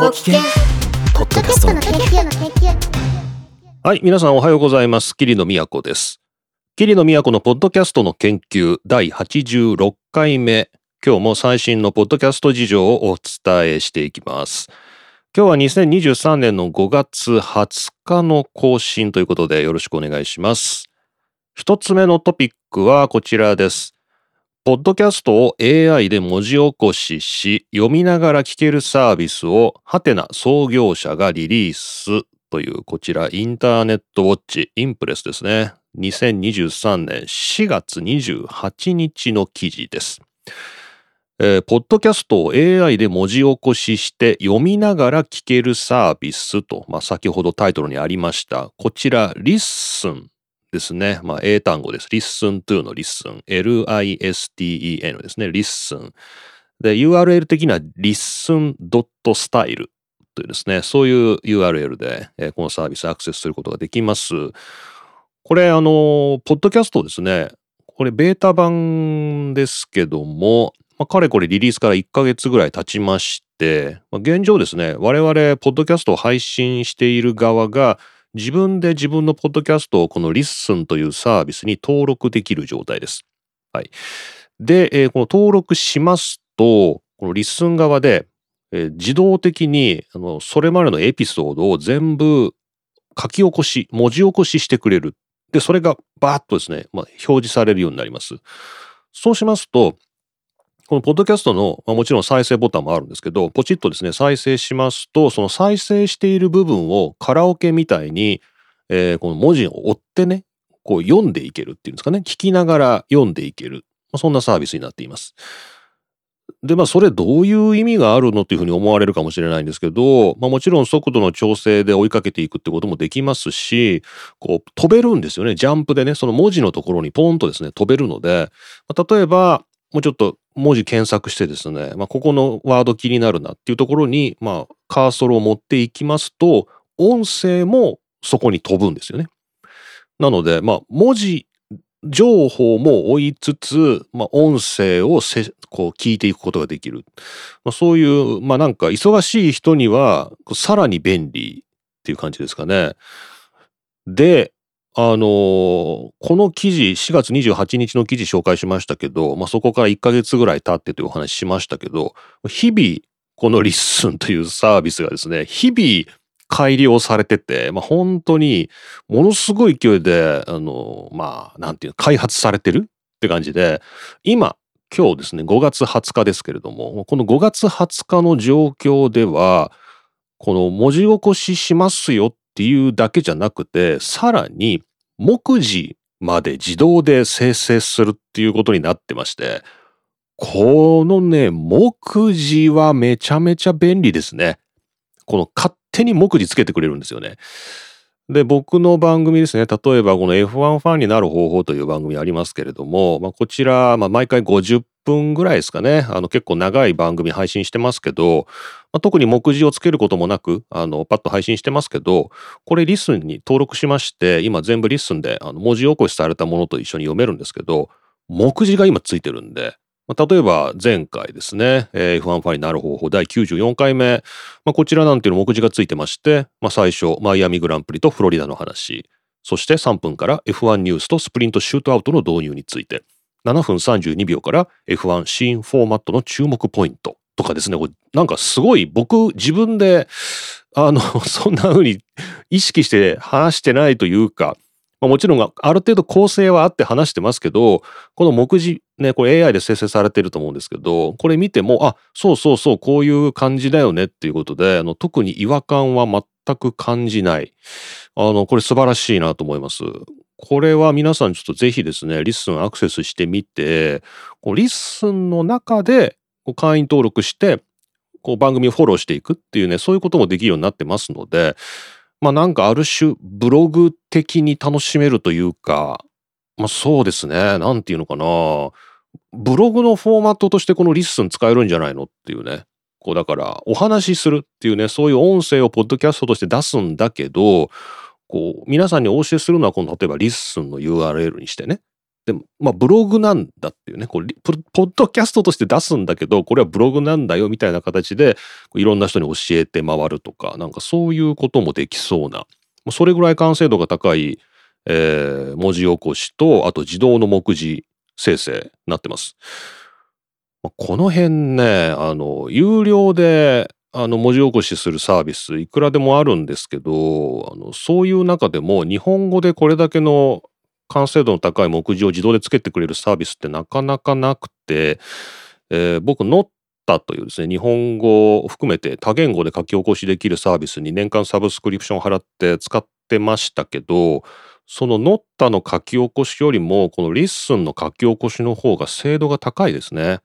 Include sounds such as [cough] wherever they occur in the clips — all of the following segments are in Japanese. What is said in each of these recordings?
ご機嫌ポッドキャストの研究の研究はい、皆さんおはようございます。桐野都です。桐野都のポッドキャストの研究第86回目。今日も最新のポッドキャスト事情をお伝えしていきます。今日は2023年の5月20日の更新ということでよろしくお願いします。一つ目のトピックはこちらです。ポッドキャストを AI で文字起こしし、読みながら聞けるサービスをハテナ創業者がリリースというこちらインターネットウォッチインプレスですね。2023年4月28日の記事です。えーポッドキャストを AI で文字起こしして読みながら聞けるサービスと、まあ、先ほどタイトルにありました。こちら、 Listen ですね。まあ、英単語です。 listen to の listen。L-I-S-T-E-N ですね。 Listen。で、URL 的には listen.style というですね、そういう URL で、えーこのサービスアクセスすることができます。これ、あの、ポッドキャストですね。これ、ベータ版ですけども、まあ、かれこれリリースから1ヶ月ぐらい経ちまして、まあ、現状ですね、我々、ポッドキャストを配信している側が、自分で自分のポッドキャストをこの Listen というサービスに登録できる状態です。はい。で、えーこの登録しますと、この Listen 側で、えー自動的にあのそれまでのエピソードを全部書き起こし、文字起こししてくれる。で、それがバーッとですね、まあ、表示されるようになります。そうしますと、このポッドキャストの、まあ、もちろん再生ボタンもあるんですけど、ポチッとですね、再生しますと、その再生している部分をカラオケみたいに、えーこの文字を追ってね、こう読んでいけるっていうんですかね、聞きながら読んでいける。まあ、そんなサービスになっています。で、まあ、それどういう意味があるのっていうふうに思われるかもしれないんですけど、まあ、もちろん速度の調整で追いかけていくってこともできますし、こう、飛べるんですよね。ジャンプでね、その文字のところにポンとですね、飛べるので、まあ例えば、もうちょっと文字検索してですね、まあ、ここのワード気になるなっていうところに、まあ、カーソルを持っていきますと、音声もそこに飛ぶんですよね。なので、まあ、文字情報も追いつつ、まあ、音声をこう聞いていくことができる。まあ、そういう、まあなんか忙しい人にはさらに便利っていう感じですかね。で、あのーこの記事、4月28日の記事紹介しましたけど、まあそこから1ヶ月ぐらい経ってというお話しましたけど、日々この Listen というサービスがですね、日々改良されてて、まあ本当にものすごい勢いで、あの、まあ、なんていうの、開発されてるって感じで、今、今日ですね、5月20日ですけれども、この5月20日の状況では、この文字起こししますよっっていうだけじゃなくて、さらに目次まで自動で生成するっていうことになってまして、このね、目次はめちゃめちゃ便利ですね。この勝手に目次つけてくれるんですよね。で、僕の番組ですね、例えばこの F1 ファンになる方法という番組ありますけれども、まあ、こちら、まあ、毎回50分ぐらいですかね、あの結構長い番組配信してますけど、まあ、特に目次をつけることもなく、あの、パッと配信してますけど、これ Listen に登録しまして、今全部 Listen であの文字起こしされたものと一緒に読めるんですけど、目次が今ついてるんで、まあ例えば前回ですね、えー F1 ファンになる方法第94回目、まあ、こちらなんていうの目次がついてまして、まあ、最初、マイアミグランプリとフロリダの話、そして3分から F1 ニュースとスプリントシュートアウトの導入について、7分32秒から F1 新フォーマットの注目ポイント。とかですね、これなんかすごい僕自分で、あの、[laughs] そんな風に意識して話してないというか、まあ、もちろんある程度構成はあって話してますけど、この目次ね、これ AI で生成されてると思うんですけど、これ見ても、あ、そうそうそう、こういう感じだよねっていうことで、あの特に違和感は全く感じない。あの、これ素晴らしいなと思います。これは皆さんちょっとぜひですね、 Listen アクセスしてみて、こう Listen の中でこう会員登録して、こう番組をフォローしていくっていうね、そういうこともできるようになってますので、まあなんかある種ブログ的に楽しめるというか、まあそうですね、なんていうのかな。ブログのフォーマットとしてこの Listen 使えるんじゃないのっていうね。こうだからお話しするっていうね、そういう音声をポッドキャストとして出すんだけど、こう皆さんにお教えするのはこの例えばリッスンの URL にしてね、で、まあ、ブログなんだっていうね、こうポッドキャストとして出すんだけど、これはブログなんだよみたいな形で、いろんな人に教えて回るとか、なんかそういうこともできそうな、それぐらい完成度が高い、えー文字起こしと、あと自動の目次生成になってます。この辺ね、あの、有料で、あの、文字起こしするサービス、いくらでもあるんですけど、あの、そういう中でも、日本語でこれだけの完成度の高い目次を自動でつけてくれるサービスってなかなかなくて、えー僕、 Notta というですね、日本語を含めて多言語で書き起こしできるサービスに年間サブスクリプションを払って使ってましたけど、その Notta の書き起こしよりも、この Listen の書き起こしの方が精度が高いですね。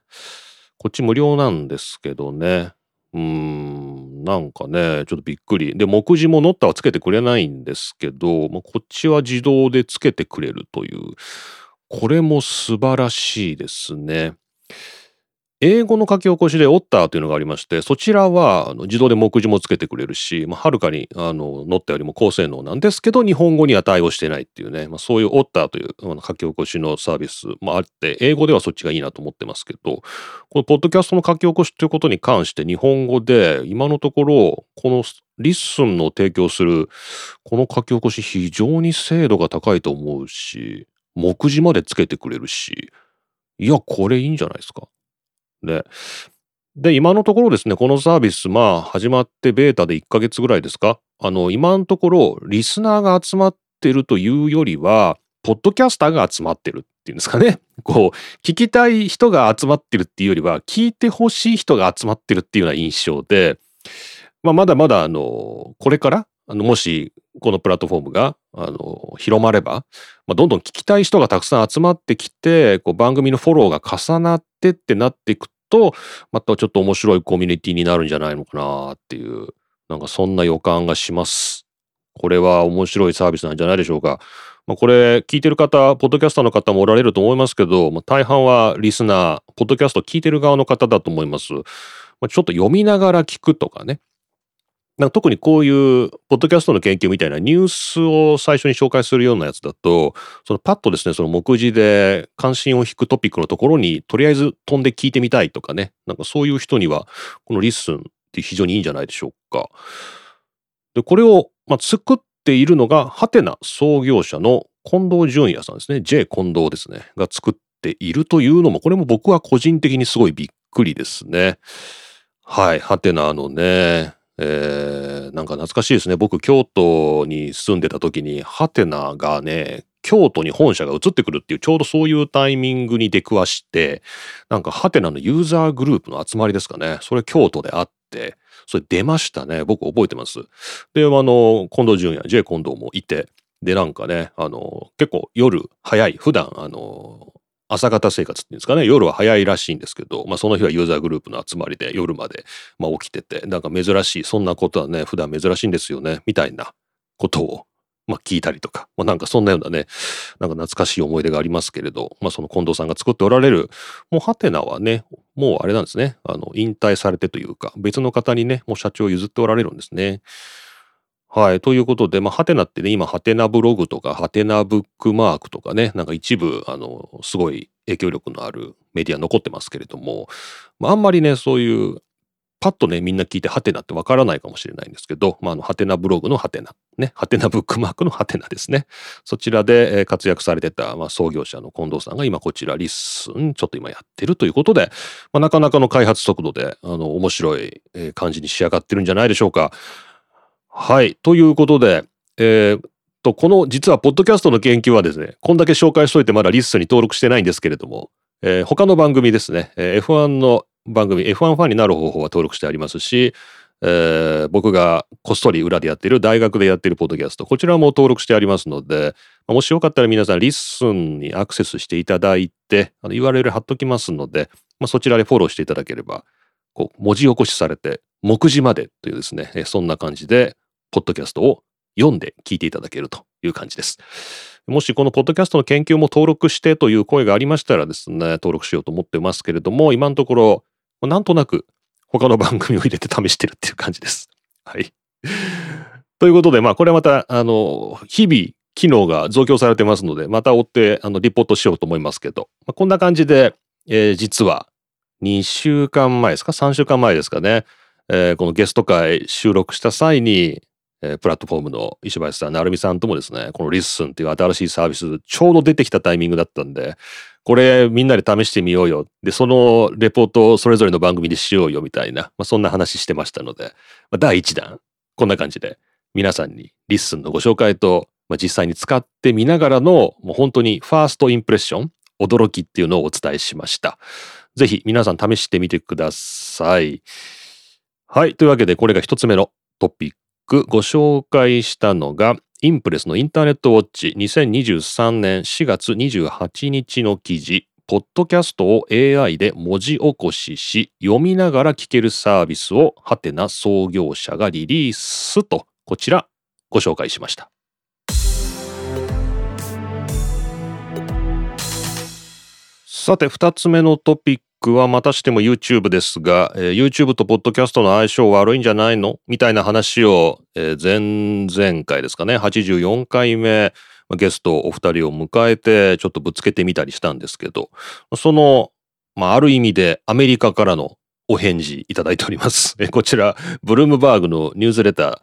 こっち無料なんですけどね。うん、なんかね、ちょっとびっくり。で、目次も Notta はつけてくれないんですけど、まあ、こっちは自動でつけてくれるという、これも素晴らしいですね。英語の書き起こしでオッターというのがありまして、そちらは自動で目次もつけてくれるし、まあ、はるかにあの Notta よりも高性能なんですけど、日本語には対応してないっていうね、まあ、そういうオッターという書き起こしのサービスもあって、英語ではそっちがいいなと思ってますけど、このポッドキャストの書き起こしということに関して日本語で今のところこの Listen の提供するこの書き起こし非常に精度が高いと思うし目次までつけてくれるしいやこれいいんじゃないですか。でで今のところですねこのサービスまあ始まってベータで1ヶ月ぐらいですか？あの今のところリスナーが集まってるというよりはポッドキャスターが集まってるっていうんですかね。[laughs] こう聞きたい人が集まってるっていうよりは聞いてほしい人が集まってるっていうような印象で、まあ、まだまだあのこれからあのもしこのプラットフォームがあの広まれば、まあ、どんどん聞きたい人がたくさん集まってきてこう番組のフォローが重なってってなっていくとまたちょっと面白いコミュニティになるんじゃないのかなっていうなんかそんな予感がします。これは面白いサービスなんじゃないでしょうか。まあ、これ聞いてる方、ポッドキャスターの方もおられると思いますけど、まあ、大半はリスナー、ポッドキャスト聞いてる側の方だと思います。まあ、ちょっと読みながら聞くとかね。なんか特にこういうポッドキャストの研究みたいなニュースを最初に紹介するようなやつだと、そのパッとですね、その目次で関心を引くトピックのところにとりあえず飛んで聞いてみたいとかね、なんかそういう人にはこの Listen って非常にいいんじゃないでしょうか。で、これを、まあ、作っているのが、ハテナ創業者の近藤淳也さんですね。J 近藤ですね。が作っているというのも、これも僕は個人的にすごいびっくりですね。はい。ハテナのね、えー、なんか懐かしいですね。僕、京都に住んでた時に、ハテナがね、京都に本社が移ってくるっていう、ちょうどそういうタイミングに出くわして、なんかハテナのユーザーグループの集まりですかね。それ京都であって、それ出ましたね。僕覚えてます。で、あの、近藤淳也、J 近藤もいて、で、なんかね、あの、結構夜早い、普段、あの、朝方生活っていうんですかね、夜は早いらしいんですけど、まあその日はユーザーグループの集まりで夜まで、まあ、起きてて、なんか珍しい、そんなことはね、普段珍しいんですよね、みたいなことを、まあ聞いたりとか、まあなんかそんなようなね、なんか懐かしい思い出がありますけれど、まあその近藤さんが作っておられる、もうハテナはね、もうあれなんですね、あの、引退されてというか、別の方にね、もう社長を譲っておられるんですね。はい。ということで、まあ、ハテナってね、今、ハテナブログとか、ハテナブックマークとかね、なんか一部、あの、すごい影響力のあるメディア残ってますけれども、まあ、あんまりね、そういう、パッとね、みんな聞いてハテナってわからないかもしれないんですけど、まあ、あの、ハテナブログのハテナ、ね、ハテナブックマークのハテナですね。そちらでえー活躍されてた、まあ、創業者の近藤さんが今こちら Listen、ちょっと今やってるということで、まあ、なかなかの開発速度で、あの、面白いえー感じに仕上がってるんじゃないでしょうか。はい。ということで、えーっと、この実はポッドキャストの研究はですね、こんだけ紹介しといてまだ Listen に登録してないんですけれども、えー他の番組ですね、えー F1 の番組、F1 ファンになる方法は登録してありますし、えー僕がこっそり裏でやっている大学でやっているポッドキャスト、こちらも登録してありますので、もしよかったら皆さん Listen にアクセスしていただいて、あの URL 貼っときますので、まあ、そちらでフォローしていただければ、こう文字起こしされて、目次までというですね、そんな感じで、ポッドキャストを読んで聞いていただけるという感じです。もしこのポッドキャストの研究も登録してという声がありましたらですね、登録しようと思ってますけれども、今のところ、なんとなく他の番組を入れて試してるっていう感じです。はい。ということで、まあこれはまた、あの、日々機能が増強されてますので、また追ってあのリポートしようと思いますけど、まあ、こんな感じで、えー、実は2週間前ですか ?3 週間前ですかね。えー、このゲスト回収録した際に、え、プラットフォームの石橋さん、成美さんともですね、この Listen っていう新しいサービス、ちょうど出てきたタイミングだったんで、これみんなで試してみようよ。で、そのレポートをそれぞれの番組でしようよみたいな、まあ、そんな話してましたので、まあ、第1弾、こんな感じで皆さんに Listen のご紹介と、まあ、実際に使ってみながらの、もう本当にファーストインプレッション、驚きっていうのをお伝えしました。ぜひ皆さん試してみてください。はい。というわけで、これが一つ目のトピック。ご紹介したのが、インプレスのインターネットウォッチ2023年4月28日の記事、ポッドキャストを AI で文字起こしし、読みながら聞けるサービスをハテナ創業者がリリースと、こちらご紹介しました。さて、二つ目のトピックはまたしても YouTube ですが、えー、YouTube と Podcast の相性悪いんじゃないの？みたいな話を、えー、前々回ですかね、84回目、ゲストお二人を迎えて、ちょっとぶつけてみたりしたんですけど、その、まあ、ある意味でアメリカからのお返事いただいております。[laughs] こちら、ブルームバーグのニュースレター、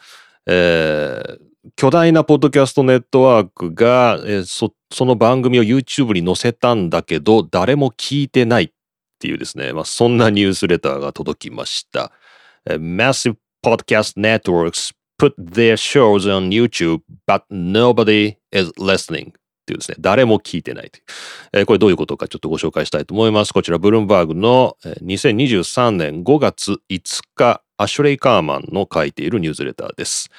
えー、巨大なポッドキャストネットワークが、えー、そその番組を YouTube に載せたんだけど誰も聞いてない。ていうですね、まあ、そんなニュースレターが届きました。Massive podcast networks put their shows on YouTube but nobody is listening っていうですね、誰も聞いてないい。えー、これどういうことかちょっとご紹介したいと思います。こちら、ブルームバーグの2023年5月5日、アシュレイ・カーマンの書いているニュースレターです。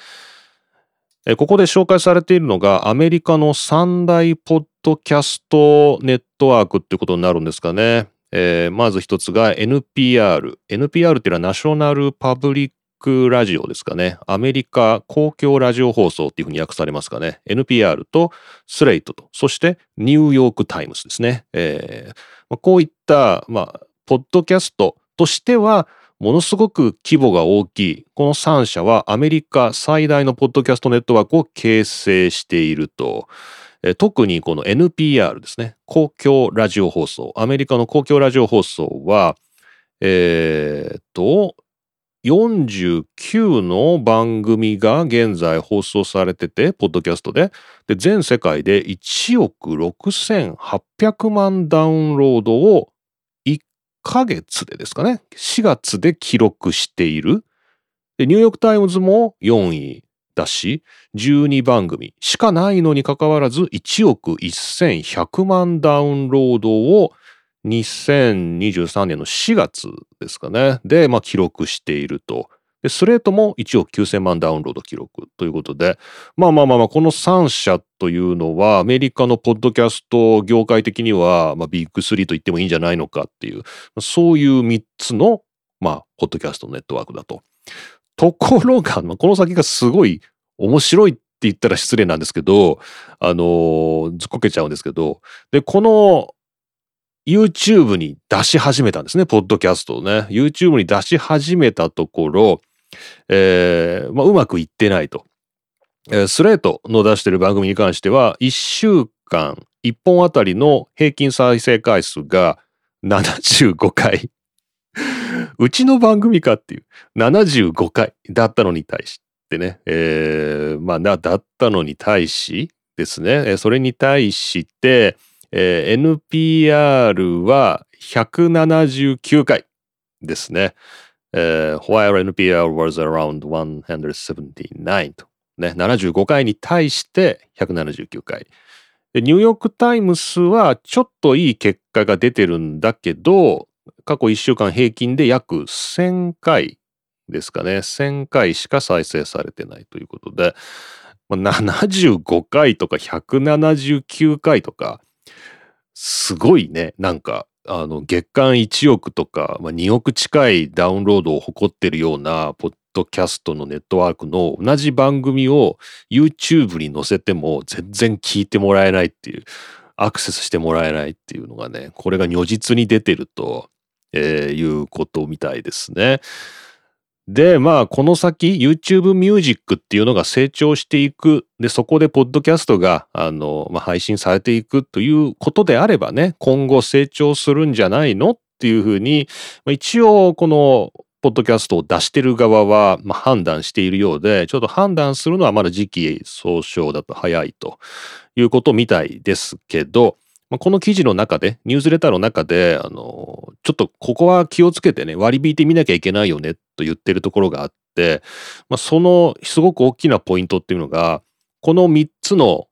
ここで紹介されているのがアメリカの三大ポッドキャストネットワークっていうことになるんですかね。えー、まず一つが NPR。NPR っていうのは National Public Radio ですかね。アメリカ公共ラジオ放送っていうふうに訳されますかね。NPR と Slate と、そしてニューヨークタイムズですね。えー、こういった、まあ、ポッドキャストとしては、ものすごく規模が大きい。この3社はアメリカ最大のポッドキャストネットワークを形成していると。特にこの NPR ですね。公共ラジオ放送。アメリカの公共ラジオ放送は、えー、っと、49の番組が現在放送されてて、ポッドキャストで。で、全世界で1億6800万ダウンロードを1ヶ月でですかね、4月で記録している。で、ニューヨークタイムズも4位だし、12番組しかないのにかかわらず1億1100万ダウンロードを2023年の4月ですかね。で、まあ記録していると。で、スレートも1億9000万ダウンロード記録ということで、まあまあまあまあ、この3社というのは、アメリカのポッドキャスト業界的には、まあ、ビッグ3と言ってもいいんじゃないのかっていう、そういう3つの、まあ、ポッドキャストネットワークだと。ところが、まあ、この先がすごい面白いって言ったら失礼なんですけど、あの、ずっこけちゃうんですけど、で、この YouTube に出し始めたんですね、ポッドキャストをね。YouTube に出し始めたところ、えーまあ、うまくいってないと。えー、スレートの出してる番組に関しては、1週間1本あたりの平均再生回数が75回。うちの番組かっていう75回だったのに対してね、えー、まあだったのに対しですね、それに対して、えー、NPR は179回ですね。Uh, while NPR was around 179と。ね、75回に対して179回。ニューヨークタイムスはちょっといい結果が出てるんだけど、過去1週間平均で約1000回ですかね。1000回しか再生されてないということで、まあ、75回とか179回とか、すごいね、なんかあの月間1億とか、まあ、2億近いダウンロードを誇ってるようなポッドキャストのネットワークの同じ番組を YouTube に載せても全然聞いてもらえないっていうアクセスしてもらえないっていうのがねこれが如実に出てると、えー、いうことみたいですね。で、まあ、この先、YouTube ミュージックっていうのが成長していく。で、そこで、ポッドキャストが、あの、まあ、配信されていくということであればね、今後成長するんじゃないのっていうふうに、まあ、一応、この、ポッドキャストを出してる側は、まあ、判断しているようで、ちょっと判断するのはまだ時期尚早だと早いということみたいですけど、まあ、この記事の中で、ニュースレターの中で、あの、ちょっとここは気をつけてね、割り引いてみなきゃいけないよねと言ってるところがあって、まあ、そのすごく大きなポイントっていうのが、この3つの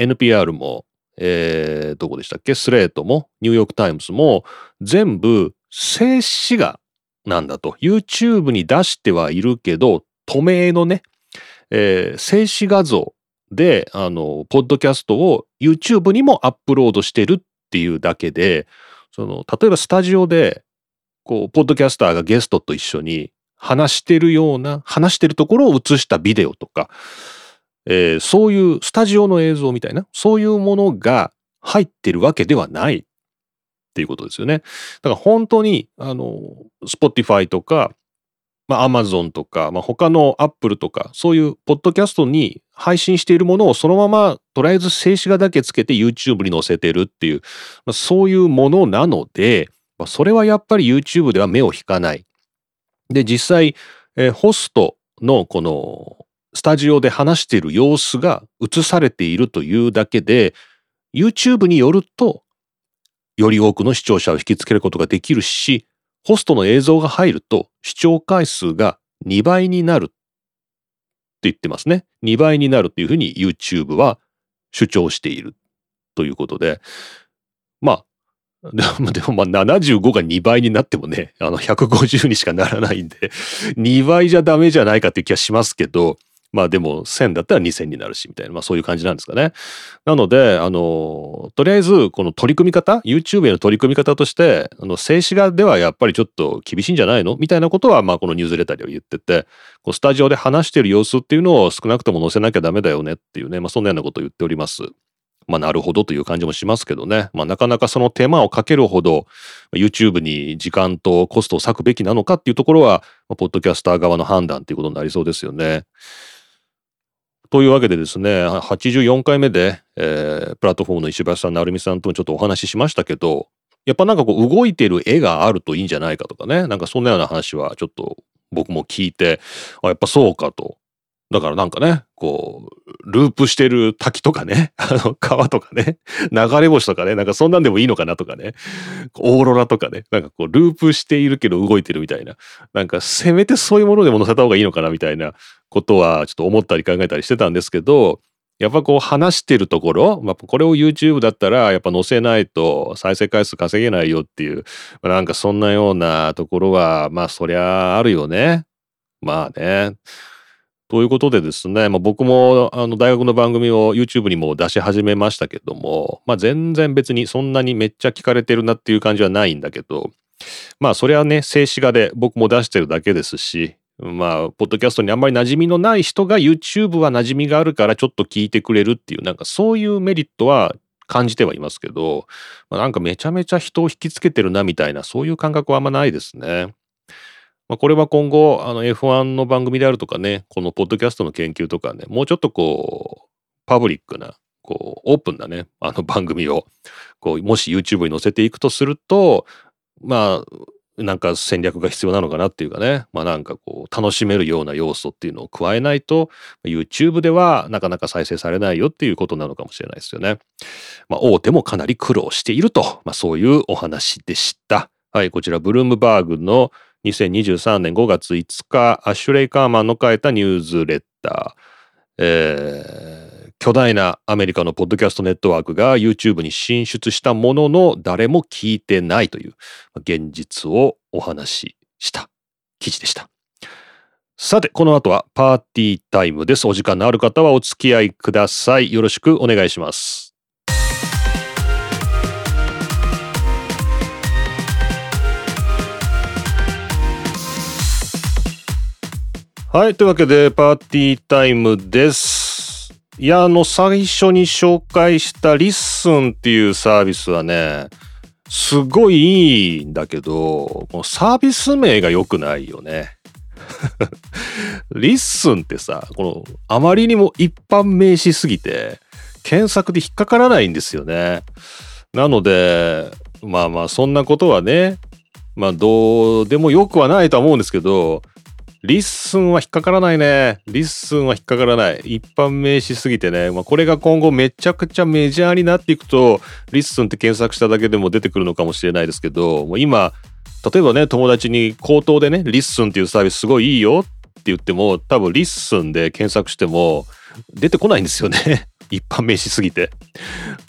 NPR も、えー、どこでしたっけ？ Slate も、ニューヨークタイムズも、全部静止画なんだと。YouTube に出してはいるけど、透明のね、えー、静止画像で、あの、ポッドキャストを YouTube にもアップロードしてるっていうだけで、その、例えばスタジオで、こう、ポッドキャスターがゲストと一緒に話してるような、話してるところを映したビデオとか、えー、そういうスタジオの映像みたいな、そういうものが入ってるわけではないっていうことですよね。だから本当に、あの、Spotify とか、まあ、Amazon とか、まあ、他の Apple とか、そういうポッドキャストに配信しているものをそのまま、とりあえず静止画だけつけて YouTube に載せてるっていう、まあ、そういうものなので、まあ、それはやっぱり YouTube では目を引かない。で、実際、えー、ホストのこのスタジオで話している様子が映されているというだけで、YouTube によると、より多くの視聴者を引きつけることができるし、ホストの映像が入ると視聴回数が2倍になるって言ってますね。2倍になるっていうふうに YouTube は主張しているということで、まあ、でも [laughs] でもまあ75が2倍になってもね、あの150にしかならないんで、2倍じゃダメじゃないかっていう気がしますけど、まあでも1000だったら2000になるしみたいな、まあそういう感じなんですかね。なので、あの、とりあえずこの取り組み方、YouTube への取り組み方として、あの静止画ではやっぱりちょっと厳しいんじゃないの？みたいなことは、まあこのニュースレターでは言ってて、こうスタジオで話している様子っていうのを少なくとも載せなきゃダメだよねっていうね、まあそんなようなことを言っております。まあなるほどという感じもしますけどね。まあなかなかその手間をかけるほど YouTube に時間とコストを割くべきなのかっていうところは、ポッドキャスター側の判断っていうことになりそうですよね。というわけでですね、84回目で、えー、プラットフォームの石橋さん、成美さんともちょっとお話ししましたけど、やっぱなんかこう動いてる絵があるといいんじゃないかとかね、なんかそんなような話はちょっと僕も聞いて、あ、やっぱそうかと。だからなんかね、こう、ループしてる滝とかね、[laughs] あの、川とかね、流れ星とかね、なんかそんなんでもいいのかなとかね、オーロラとかね、なんかこう、ループしているけど動いてるみたいな、なんかせめてそういうものでも載せた方がいいのかなみたいなことはちょっと思ったり考えたりしてたんですけど、やっぱこう話してるところ、まあ、これを YouTube だったらやっぱ載せないと再生回数稼げないよっていう、まあなんかそんなようなところは、まあそりゃあるよね。まあね。ということでですね、まあ、僕もあの大学の番組を YouTube にも出し始めましたけども、まあ、全然別にそんなにめっちゃ聞かれてるなっていう感じはないんだけど、まあそれはね、静止画で僕も出してるだけですし、まあ、ポッドキャストにあんまり馴染みのない人が YouTube は馴染みがあるからちょっと聞いてくれるっていう、なんかそういうメリットは感じてはいますけど、まあ、なんかめちゃめちゃ人を引きつけてるなみたいな、そういう感覚はあんまないですね。まあ、これは今後、あの F1 の番組であるとかね、このポッドキャストの研究とかね、もうちょっとこう、パブリックな、こう、オープンなね、あの番組を、こう、もし YouTube に載せていくとすると、まあ、なんか戦略が必要なのかなっていうかね、まあなんかこう、楽しめるような要素っていうのを加えないと、YouTube ではなかなか再生されないよっていうことなのかもしれないですよね。まあ、大手もかなり苦労していると、まあそういうお話でした。はい、こちら、ブルームバーグの2023年5月5日、アッシュレイ・カーマンの書いたニュースレター。えー、巨大なアメリカのポッドキャストネットワークが YouTube に進出したものの誰も聞いてないという現実をお話しした記事でした。さて、この後はパーティータイムです。お時間のある方はお付き合いください。よろしくお願いします。はい。というわけで、パーティータイムです。いや、あの、最初に紹介した Listen っていうサービスはね、すごいいいんだけど、このサービス名が良くないよね。[laughs] Listen ってさ、この、あまりにも一般名詞すぎて、検索で引っかからないんですよね。なので、まあまあ、そんなことはね、まあ、どうでもよくはないとは思うんですけど、 Listen は引っかからないね。 Listen は引っかからない。一般名詞すぎてね。まあ、これが今後めちゃくちゃメジャーになっていくと、Listen って検索しただけでも出てくるのかもしれないですけど、もう今、例えばね、友達に口頭でね、 Listen っていうサービスすごいいいよって言っても、多分 Listen で検索しても出てこないんですよね。[laughs] 一般名詞すぎて。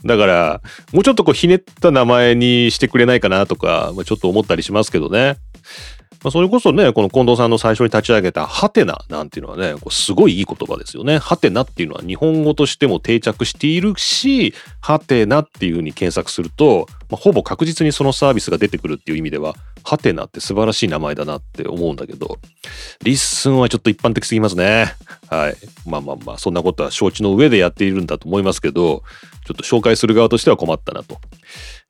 だから、もうちょっとこうひねった名前にしてくれないかなとか、まあ、ちょっと思ったりしますけどね。まあ、それこそね、この近藤さんの最初に立ち上げたハテナなんていうのはね、こうすごいいい言葉ですよね。ハテナっていうのは日本語としても定着しているし、ハテナっていうふうに検索すると、まあ、ほぼ確実にそのサービスが出てくるっていう意味では、ハテナって素晴らしい名前だなって思うんだけど、 Listen はちょっと一般的すぎますね。はい。まあまあまあ、そんなことは承知の上でやっているんだと思いますけど、ちょっと紹介する側としては困ったなと。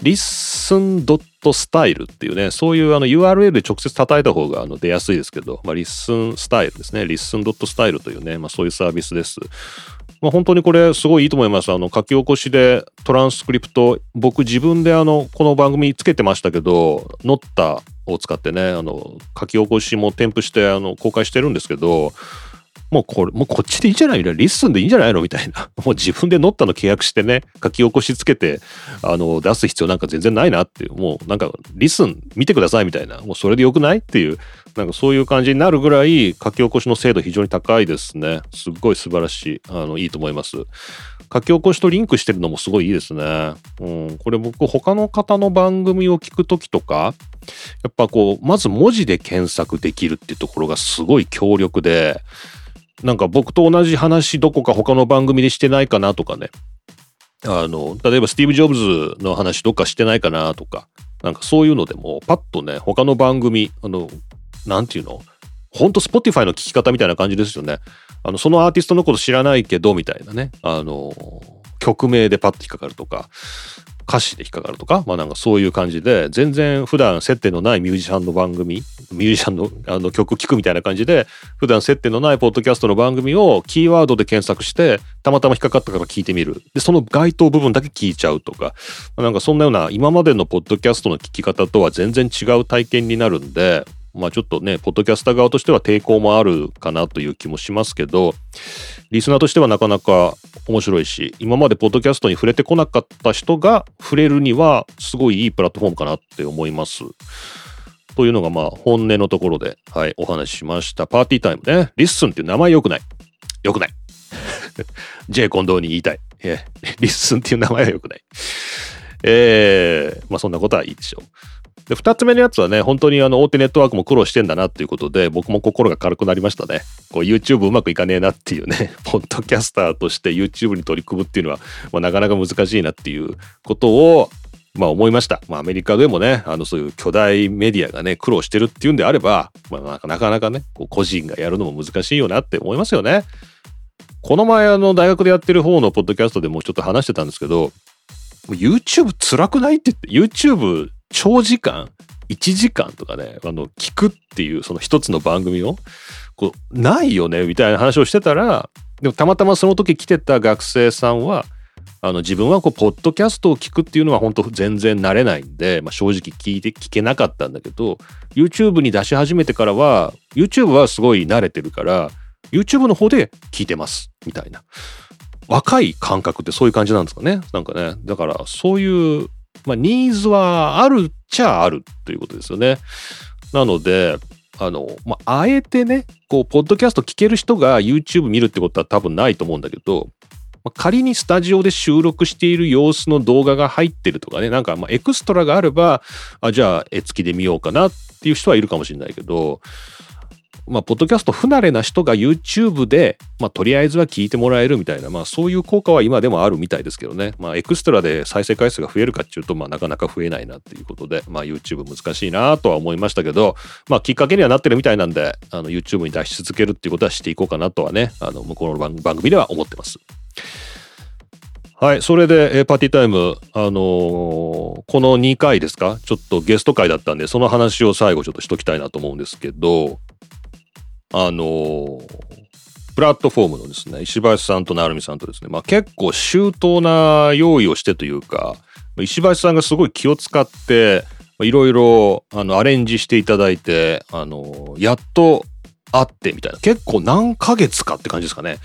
Listen ドットスタイルっていうね、そういうあの URL で直接叩いた方があの出やすいですけど、まあ、 Listen スタイルですね。 Listen ドットスタイルというね、まあ、そういうサービスです。まあ、本当にこれすごいいいと思います。あの書き起こしでトランスクリプト、僕自分であのこの番組つけてましたけど、 Notta を使ってね、あの書き起こしも添付してあの公開してるんですけど、もうこれ、もうこっちでいいんじゃない？の Listen でいいんじゃないの？みたいな。[laughs] もう自分で乗ったの契約してね、書き起こしつけて、あの、出す必要なんか全然ないなっていう、もうなんか、 Listen 見てくださいみたいな、もうそれでよくない？っていう、なんかそういう感じになるぐらい書き起こしの精度非常に高いですね。すっごい素晴らしい、あの、いいと思います。書き起こしとリンクしてるのもすごいいいですね。うん、これ僕他の方の番組を聞くときとか、やっぱこう、まず文字で検索できるっていうところがすごい強力で、なんか僕と同じ話どこか他の番組でしてないかなとかね。あの、例えばスティーブ・ジョブズの話どっかしてないかなとか、なんかそういうのでもパッとね、他の番組、あの、なんていうの？ほんと Spotify の聞き方みたいな感じですよね。あの、そのアーティストのこと知らないけど、みたいなね。あの、曲名でパッと引っかかるとか、歌詞で引っかかるとか、まあなんかそういう感じで、全然普段接点のないミュージシャンの番組、ミュージシャンのあの曲聴くみたいな感じで、普段接点のないポッドキャストの番組をキーワードで検索して、たまたま引っかかったから聞いてみる。で、その該当部分だけ聞いちゃうとか、まあ、なんかそんなような今までのポッドキャストの聞き方とは全然違う体験になるんで、まあちょっとね、ポッドキャスター側としては抵抗もあるかなという気もしますけど、リスナーとしてはなかなか面白いし、今までポッドキャストに触れてこなかった人が触れるにはすごいいいプラットフォームかなって思います。というのがまあ本音のところで、はい、お話ししました。パーティータイムね。 Listen っていう名前良くない。良くない。J 近藤に言いたい。 Listen っていう名前は良くない。えー、まあそんなことはいいでしょう。で、二つ目のやつはね、本当にあの大手ネットワークも苦労してんだなっていうことで、僕も心が軽くなりましたね。YouTube うまくいかねえなっていうね、[laughs] ポッドキャスターとして YouTube に取り組むっていうのは、まあ、なかなか難しいなっていうことを、まあ思いました。まあアメリカでもね、あのそういう巨大メディアがね、苦労してるっていうんであれば、まあなかなかね、こう個人がやるのも難しいよなって思いますよね。この前あの大学でやってる方のポッドキャストでもちょっと話してたんですけど、YouTube 辛くないって言って、YouTube 長時間、1時間とかね、あの、聞くっていう、その一つの番組を、こう、ないよね、みたいな話をしてたら、でもたまたまその時来てた学生さんは、あの自分はこうポッドキャストを聞くっていうのは本当全然慣れないんで、まあ、正直聞いて聞けなかったんだけど YouTube に出し始めてからは YouTube はすごい慣れてるから YouTube の方で聞いてますみたいな。若い感覚ってそういう感じなんですかねなんかね。だからそういうまあ、ニーズはあるっちゃあるということですよね。なので、あの、まあ、あえてね、こう、ポッドキャスト聞ける人が YouTube 見るってことは多分ないと思うんだけど、まあ、仮にスタジオで収録している様子の動画が入ってるとかね、なんかまエクストラがあれば、あじゃあ絵付きで見ようかなっていう人はいるかもしれないけど、まあ、ポッドキャスト不慣れな人が YouTube で、まあ、とりあえずは聞いてもらえるみたいな、まあ、そういう効果は今でもあるみたいですけどね。まあ、エクストラで再生回数が増えるかっていうと、まあ、なかなか増えないなっていうことで、まあ、YouTube 難しいなとは思いましたけど、まあ、きっかけにはなってるみたいなんで、あの、YouTube に出し続けるっていうことはしていこうかなとはね、あの、向こうの番組では思ってます。はい。それで、えー、パーティータイム、あのー、この2回ですか？ちょっとゲスト会だったんで、その話を最後ちょっとしときたいなと思うんですけど、あのープラットフォームのですね、石橋さんと成美さんとですね、まあ結構周到な用意をしてというか、石橋さんがすごい気を使って、いろいろあのアレンジしていただいて、あの、やっと会ってみたいな、結構何ヶ月かって感じですかね。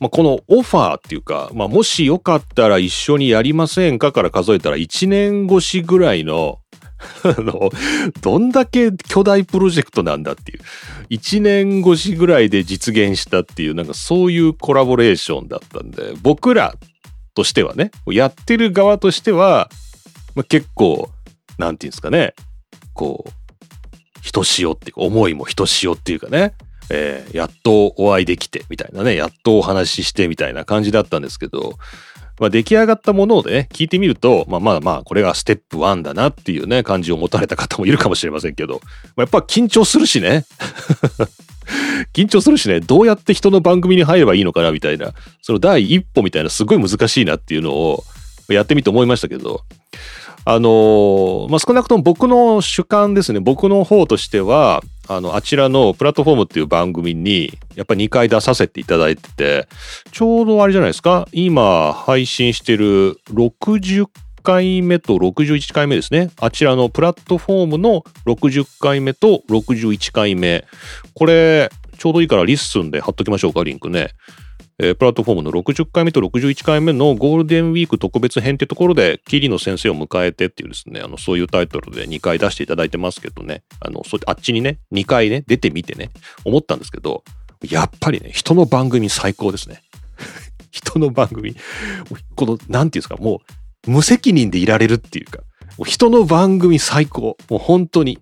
まあ、このオファーっていうか、まあ、もしよかったら一緒にやりませんかから数えたら1年越しぐらいのあの、どんだけ巨大プロジェクトなんだっていう。1年越しぐらいで実現したっていう、なんかそういうコラボレーションだったんで、僕らとしてはね、やってる側としては、まあ、結構、なんていうんですかね、こう、ひとしおっていうか、思いもひとしおっていうかね、えー、やっとお会いできてみたいなね、やっとお話ししてみたいな感じだったんですけど、まあ、出来上がったものをね、聞いてみると、まあまあまあ、これがステップ1だなっていうね、感じを持たれた方もいるかもしれませんけど、まあ、やっぱ緊張するしね。[laughs] 緊張するしね、どうやって人の番組に入ればいいのかなみたいな、その第一歩みたいなすごい難しいなっていうのをやってみて思いましたけど、あのー、まあ、少なくとも僕の主観ですね、僕の方としては、あの、あちらのプラットフォームっていう番組に、やっぱ2回出させていただいてて、ちょうどあれじゃないですか、今配信してる60回目と61回目ですね。あちらのプラットフォームの60回目と61回目。これ、ちょうどいいから Listen で貼っときましょうか、リンクね。えー、プラットフォームの60回目と61回目のゴールデンウィーク特別編ってところで、桐野先生を迎えてっていうですね、あの、そういうタイトルで2回出していただいてますけどね、あの、そあっちにね、2回ね、出てみてね、思ったんですけど、やっぱりね、人の番組最高ですね。[laughs] 人の番組。この、なんていうんですか、もう、無責任でいられるっていうか、人の番組最高。もう本当に。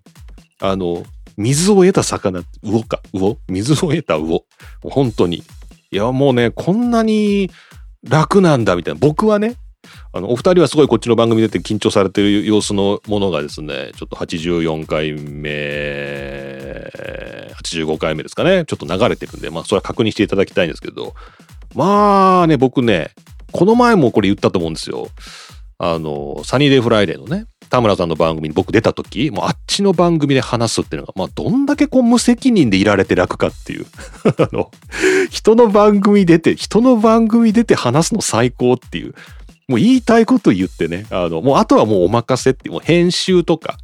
あの、水を得た魚、魚か、魚？水を得た魚。もう本当に。いや、もうね、こんなに楽なんだみたいな。僕はね、あの、お二人はすごいこっちの番組出て緊張されてる様子のものがですね、ちょっと84回目、85回目ですかね、ちょっと流れてるんで、まあ、それは確認していただきたいんですけど、まあね、僕ね、この前もこれ言ったと思うんですよ。あの、サニーデイフライデーのね、田村さんの番組に僕出た時、もうあっちの番組で話すっていうのが、まあどんだけこう無責任でいられて楽かっていう。[laughs] あの、人の番組出て、人の番組出て話すの最高っていう。もう言いたいこと言ってね、あの、もうあとはもうお任せって、もう編集とか、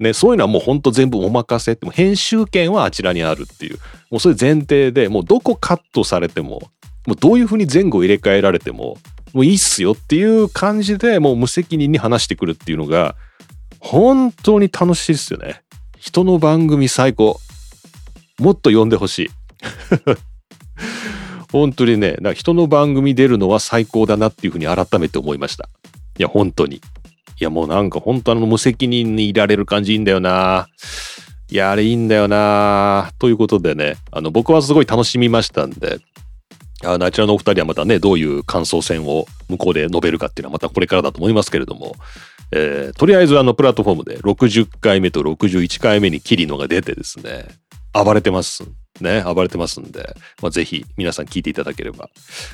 ね、そういうのはもうほんと全部お任せって、もう編集権はあちらにあるっていう、もうそれ前提で、もうどこカットされても、もうどういうふうに前後入れ替えられても、もういいっすよっていう感じでもう無責任に話してくるっていうのが本当に楽しいですよね。人の番組最高。もっと呼んでほしい。[laughs] 本当にね、人の番組出るのは最高だなっていうふうに改めて思いました。いや、本当に。いや、もうなんか本当あの無責任にいられる感じいいんだよな。いや、あれいいんだよな。ということでね、あの、僕はすごい楽しみましたんで、あのあちらのお二人はまたね、どういう感想戦を向こうで述べるかっていうのはまたこれからだと思いますけれども、えー、とりあえずあのプラットフォームで60回目と61回目にキリノが出てですね、暴れてます。ね、暴れてますんで、まあ、ぜひ皆さん聞いていただければ。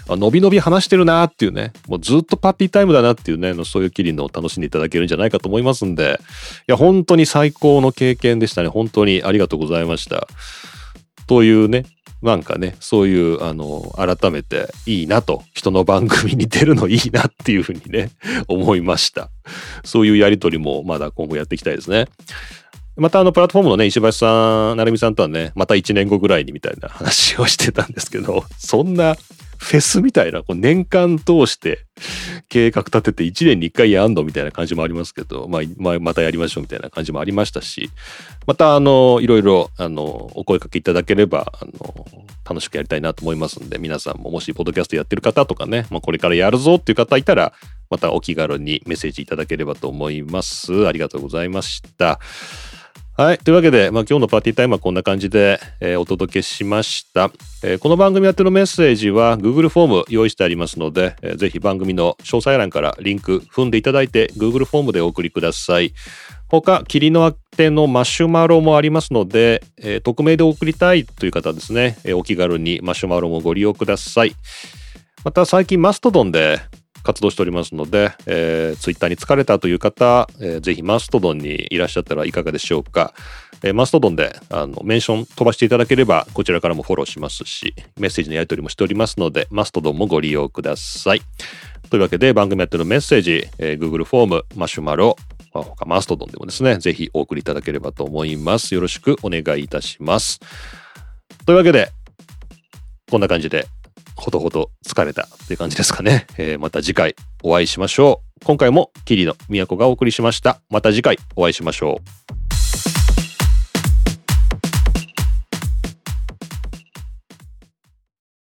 あのびのび話してるなーっていうね、もうずっとパーティータイムだなっていうね、そういうキリノを楽しんでいただけるんじゃないかと思いますんで、いや、本当に最高の経験でしたね。本当にありがとうございました。というね、なんかね、そういう、あの、改めていいなと、人の番組に出るのいいなっていうふうにね、[laughs] 思いました。そういうやりとりもまだ今後やっていきたいですね。またあのプラットフォームのね、石橋さん、成美さんとはね、また1年後ぐらいにみたいな話をしてたんですけど、そんなフェスみたいな、こう年間通して計画立てて1年に1回やんのみたいな感じもありますけど、まあ、ま、またやりましょうみたいな感じもありましたし、また、あの、いろいろ、あの、お声かけいただければ、あの、楽しくやりたいなと思いますんで、皆さんももし、ポッドキャストやってる方とかね、まあ、これからやるぞっていう方いたら、またお気軽にメッセージいただければと思います。ありがとうございました。はい。というわけで、まあ、今日のパーティータイムはこんな感じで、えー、お届けしました、えー、この番組やってのメッセージは Google フォーム用意してありますので、えー、ぜひ番組の詳細欄からリンク踏んでいただいて Google フォームでお送りください。他、霧のあてのマシュマロもありますので、えー、匿名で送りたいという方ですね、えー、お気軽にマシュマロもご利用ください。また最近マストドンで活動しておりますので、えー、ツイッターに疲れたという方、えー、ぜひマストドンにいらっしゃったらいかがでしょうか。えー、マストドンであのメンション飛ばしていただければこちらからもフォローしますし、メッセージのやり取りもしておりますので、マストドンもご利用ください。というわけで番組やってのメッセージ、えー、Google フォーム、マシュマロ、他マストドンでもですね、ぜひお送りいただければと思います。よろしくお願いいたします。というわけで、こんな感じで、ほどほど疲れたっていう感じですかね。[laughs] えー、また次回お会いしましょう。今回もキリの都がお送りしました。また次回お会いしましょう。